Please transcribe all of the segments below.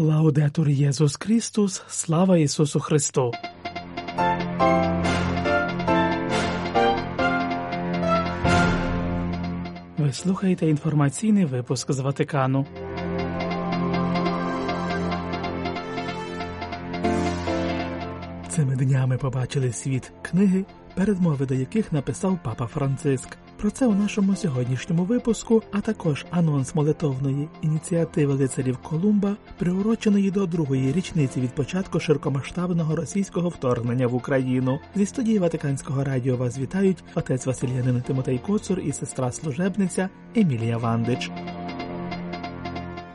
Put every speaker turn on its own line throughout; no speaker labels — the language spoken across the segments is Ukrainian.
Лаудетур Єсус Христос, слава Ісусу Христу! Ви слухаєте інформаційний випуск з Ватикану. Цими днями побачили світ книги, передмови до яких написав папа Франциск. Про це у нашому сьогоднішньому випуску, а також анонс молитовної ініціативи лицарів Колумба, приуроченої до другої річниці від початку широкомасштабного російського вторгнення в Україну. Зі студії Ватиканського радіо вас вітають отець Васильянин Тимотей Коцур і сестра служебниця Емілія Вандич.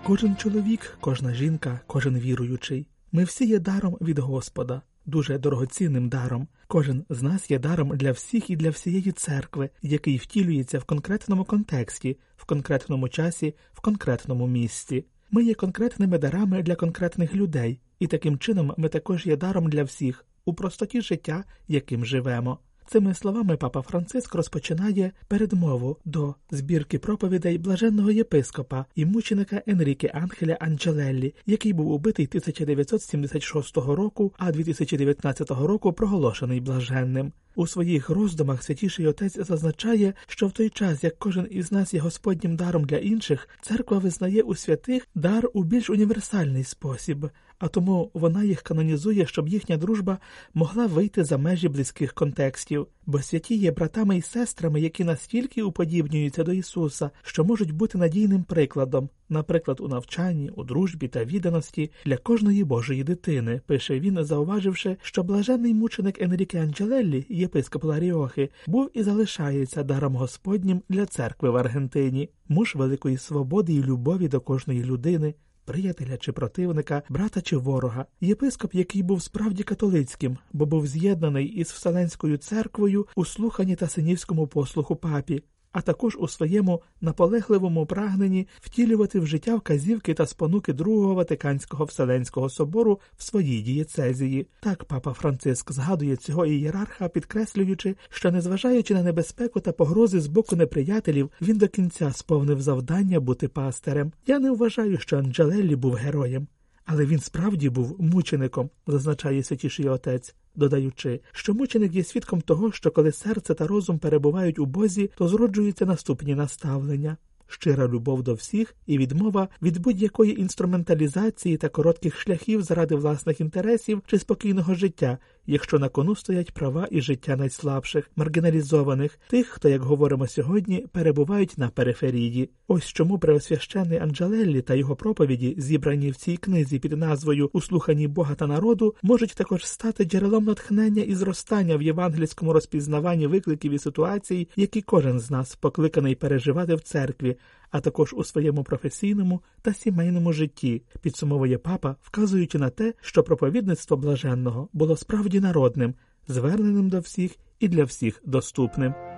Кожен чоловік, кожна жінка, кожен віруючий. Ми всі є даром від Господа дуже дорогоцінним даром. Кожен з нас є даром для всіх і для всієї церкви, який втілюється в конкретному контексті, в конкретному часі, в конкретному місці. Ми є конкретними дарами для конкретних людей, і таким чином ми також є даром для всіх у простоті життя, яким живемо. Цими словами папа Франциск розпочинає передмову до збірки проповідей блаженного єпископа і мученика Енріке Анхеля Анджелеллі, який був убитий 1976 року, а 2019 року проголошений блаженним. У своїх роздумах святіший отець зазначає, що в той час, як кожен із нас є Господнім даром для інших, церква визнає у святих дар у більш універсальний спосіб, а тому вона їх канонізує, щоб їхня дружба могла вийти за межі близьких контекстів, бо святі є братами і сестрами, які настільки уподібнюються до Ісуса, що можуть бути надійним прикладом, наприклад, у навчанні, у дружбі та відданості для кожної Божої дитини, пише він, зауваживши, що блаженний мученик Енріке Анджелеллі, єпископ Ларіохи, був і залишається даром Господнім для церкви в Аргентині, муж великої свободи і любові до кожної людини приятеля чи противника, брата чи ворога, єпископ, який був справді католицьким, бо був з'єднаний із Вселенською церквою у слуханні та синівському послуху папі, а також у своєму наполегливому прагненні втілювати в життя вказівки та спонуки Другого Ватиканського Вселенського собору в своїй дієцезії. Так папа Франциск згадує цього ієрарха, підкреслюючи, що, незважаючи на небезпеку та погрози з боку неприятелів, він до кінця сповнив завдання бути пастирем. Я не вважаю, що Анджелеллі був героєм. Але він справді був мучеником, зазначає святіший отець, додаючи, що мученик є свідком того, що коли серце та розум перебувають у Бозі, то зроджуються наступні наставлення. Щира любов до всіх і відмова від будь-якої інструменталізації та коротких шляхів заради власних інтересів чи спокійного життя, якщо на кону стоять права і життя найслабших, маргіналізованих, тих, хто, як говоримо сьогодні, перебувають на периферії. Ось чому преосвященний Анджелеллі та його проповіді, зібрані в цій книзі під назвою Услухані Бога та народу, можуть також стати джерелом натхнення і зростання в євангельському розпізнаванні викликів і ситуацій, які кожен з нас покликаний переживати в церкві а також у своєму професійному та сімейному житті, підсумовує папа, вказуючи на те, що проповідництво блаженного було справді народним, зверненим до всіх і для всіх доступним.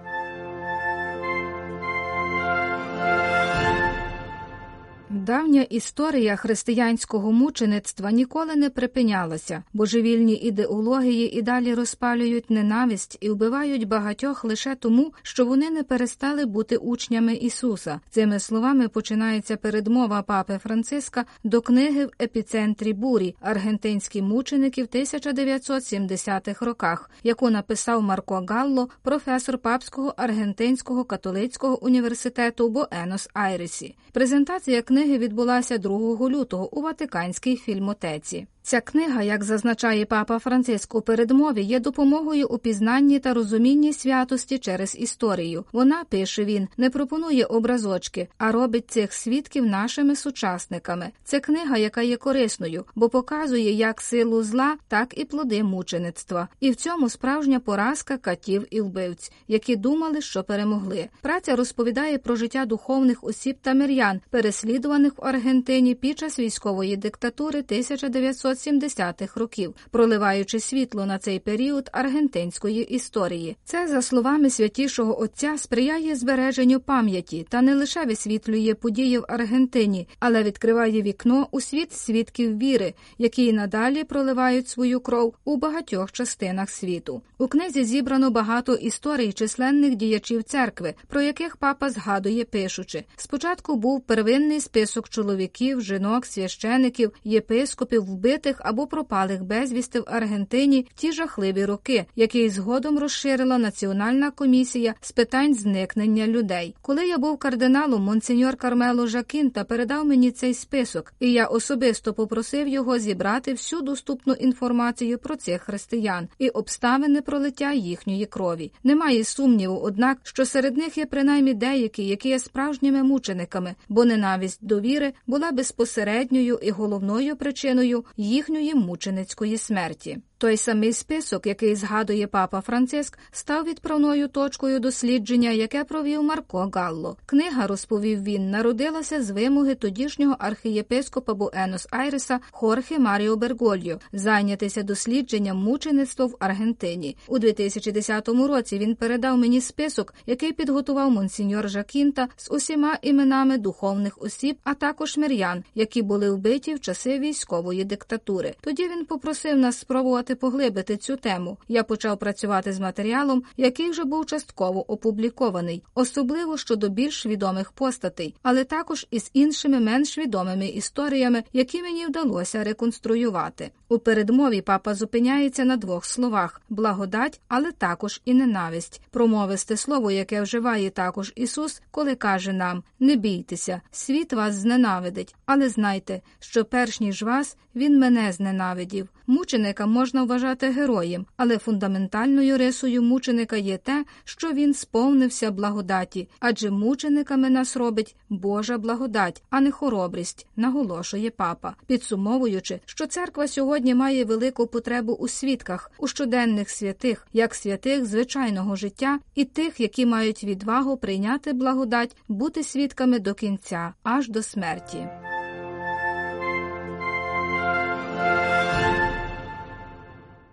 Давня історія християнського мучеництва ніколи не припинялася, божевільні ідеології і далі розпалюють ненависть і вбивають багатьох лише тому, що вони не перестали бути учнями Ісуса. Цими словами починається передмова папи Франциска до книги в епіцентрі бурі аргентинські мученики в 1970-х роках, яку написав Марко Галло, професор Папського аргентинського католицького університету Буенос Айресі. Презентація книги відбулася 2 лютого у Ватиканській фільмотеці. Ця книга, як зазначає папа Франциск у передмові, є допомогою у пізнанні та розумінні святості через історію. Вона пише він, не пропонує образочки, а робить цих свідків нашими сучасниками. Це книга, яка є корисною, бо показує як силу зла, так і плоди мучеництва. І в цьому справжня поразка катів і вбивць, які думали, що перемогли. Праця розповідає про життя духовних осіб та мирян, переслідуваних в Аргентині під час військової диктатури 1900 1870-х років, проливаючи світло на цей період аргентинської історії. Це, за словами святішого отця, сприяє збереженню пам'яті та не лише висвітлює події в Аргентині, але відкриває вікно у світ свідків віри, які надалі проливають свою кров у багатьох частинах світу. У книзі зібрано багато історій численних діячів церкви, про яких папа згадує, пишучи: спочатку був первинний список чоловіків, жінок, священиків, єпископів, вбитих або пропалих безвісти в Аргентині в ті жахливі роки, який згодом розширила Національна комісія з питань зникнення людей. Коли я був кардиналом, монсеньор Кармело Жакінта передав мені цей список, і я особисто попросив його зібрати всю доступну інформацію про цих християн і обставини пролиття їхньої крові. Немає сумніву, однак, що серед них є принаймні деякі, які є справжніми мучениками, бо ненависть до віри була безпосередньою і головною причиною їхньої мученицької смерті. Той самий список, який згадує папа Франциск, став відправною точкою дослідження, яке провів Марко Галло. Книга, розповів він, народилася з вимоги тодішнього архієпископа Буенос Айреса Хорхе Маріо Бергольо зайнятися дослідженням мучеництва в Аргентині. У 2010 році він передав мені список, який підготував монсіньор Жакінта з усіма іменами духовних осіб, а також мир'ян, які були вбиті в часи військової диктатури. Тоді він попросив нас спробувати поглибити цю тему. Я почав працювати з матеріалом, який вже був частково опублікований, особливо щодо більш відомих постатей, але також із іншими менш відомими історіями, які мені вдалося реконструювати. У передмові папа зупиняється на двох словах: благодать, але також і ненависть. Промовисте слово, яке вживає також Ісус, коли каже нам: не бійтеся, світ вас зненавидить, але знайте, що перш ніж вас він мене зненавидів. Мученика можна вважати героєм, але фундаментальною рисою мученика є те, що він сповнився благодаті, адже мучениками нас робить Божа благодать, а не хоробрість, наголошує папа, підсумовуючи, що церква сьогодні має велику потребу у свідках, у щоденних святих, як святих звичайного життя, і тих, які мають відвагу прийняти благодать, бути свідками до кінця, аж до смерті.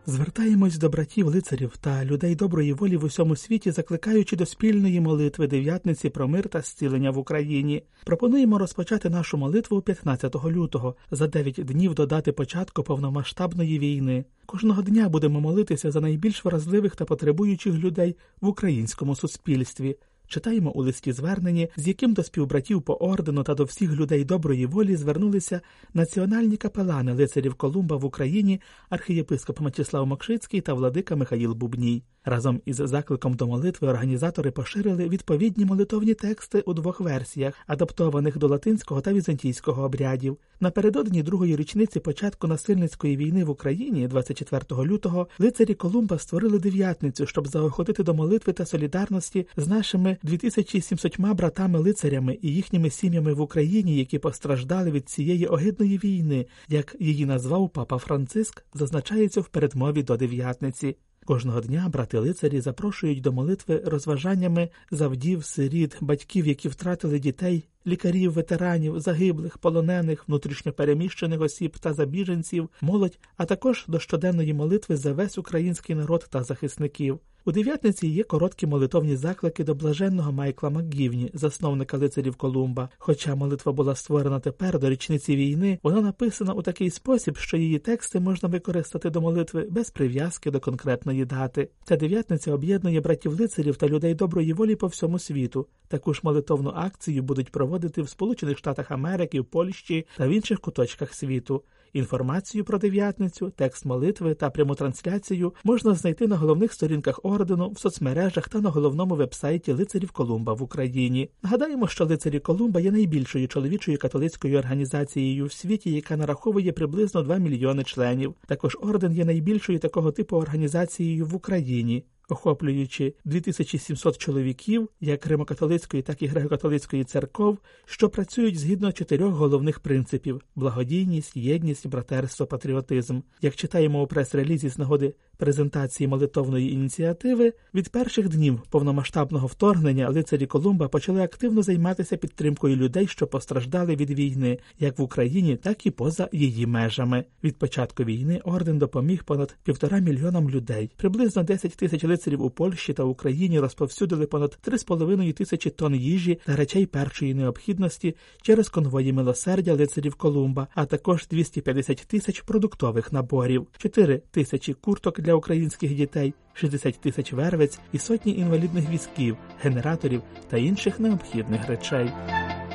Звертаємось до братів лицарів та людей доброї волі в усьому світі, закликаючи до спільної молитви дев'ятниці про мир та зцілення в Україні. Пропонуємо розпочати нашу молитву 15 лютого, за 9 днів до дати початку повномасштабної війни. Кожного дня будемо молитися за найбільш вразливих та потребуючих людей в українському суспільстві. Читаємо у листі зверненні, з яким до співбратів по ордену та до всіх людей доброї волі звернулися національні капелани лицарів Колумба в Україні, архієпископ Матіслав Мокшицький та владика Михаїл Бубній. Разом із закликом до молитви організатори поширили відповідні молитовні тексти у двох версіях, адаптованих до латинського та візантійського обрядів. Напередодні другої річниці початку насильницької війни в Україні, 24 лютого, лицарі Колумба створили дев'ятницю, щоб заохотити до молитви та солідарності з нашими 2700 братами лицарями і їхніми сім'ями в Україні, які постраждали від цієї огидної війни, як її назвав папа Франциск, зазначається в передмові до дев'ятниці. Кожного дня брати лицарі запрошують до молитви розважаннями завдів, сиріт, батьків, які втратили дітей, лікарів, ветеранів, загиблих, полонених, внутрішньопереміщених осіб та забіженців, молодь, а також до щоденної молитви за весь український народ та захисників. У дев'ятниці є короткі молитовні заклики до блаженного Майкла Макгівні, засновника лицарів Колумба. Хоча молитва була створена тепер до річниці війни, вона написана у такий спосіб, що її тексти можна використати до молитви без прив'язки до конкретної дати. Ця дев'ятниця об'єднує братів лицарів та людей доброї волі по всьому світу. Таку ж молитовну акцію будуть проводити в Сполучених Штатах Америки, в Польщі та в інших куточках світу. Інформацію про дев'ятницю, текст молитви та пряму трансляцію можна знайти на головних сторінках ордену, в соцмережах та на головному вебсайті лицарів Колумба в Україні. Нагадаємо, що лицарі Колумба є найбільшою чоловічою католицькою організацією в світі, яка нараховує приблизно 2 мільйони членів. Також орден є найбільшою такого типу організацією в Україні охоплюючи 2700 чоловіків, як римокатолицької, так і греко-католицької церков, що працюють згідно чотирьох головних принципів: благодійність, єдність, братерство, патріотизм. Як читаємо у прес-релізі з нагоди презентації молитовної ініціативи, від перших днів повномасштабного вторгнення лицарі Колумба почали активно займатися підтримкою людей, що постраждали від війни, як в Україні, так і поза її межами. Від початку війни орден допоміг понад півтора мільйонам людей. Приблизно 10 тисяч лицарів у Польщі та Україні розповсюдили понад 3,5 тисячі тонн їжі та речей першої необхідності через конвої милосердя лицарів Колумба, а також 250 тисяч продуктових наборів, 4 тисячі курток для українських дітей, 60 тисяч вервець і сотні інвалідних візків, генераторів та інших необхідних речей.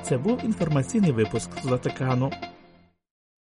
Це був інформаційний випуск з Ватикану.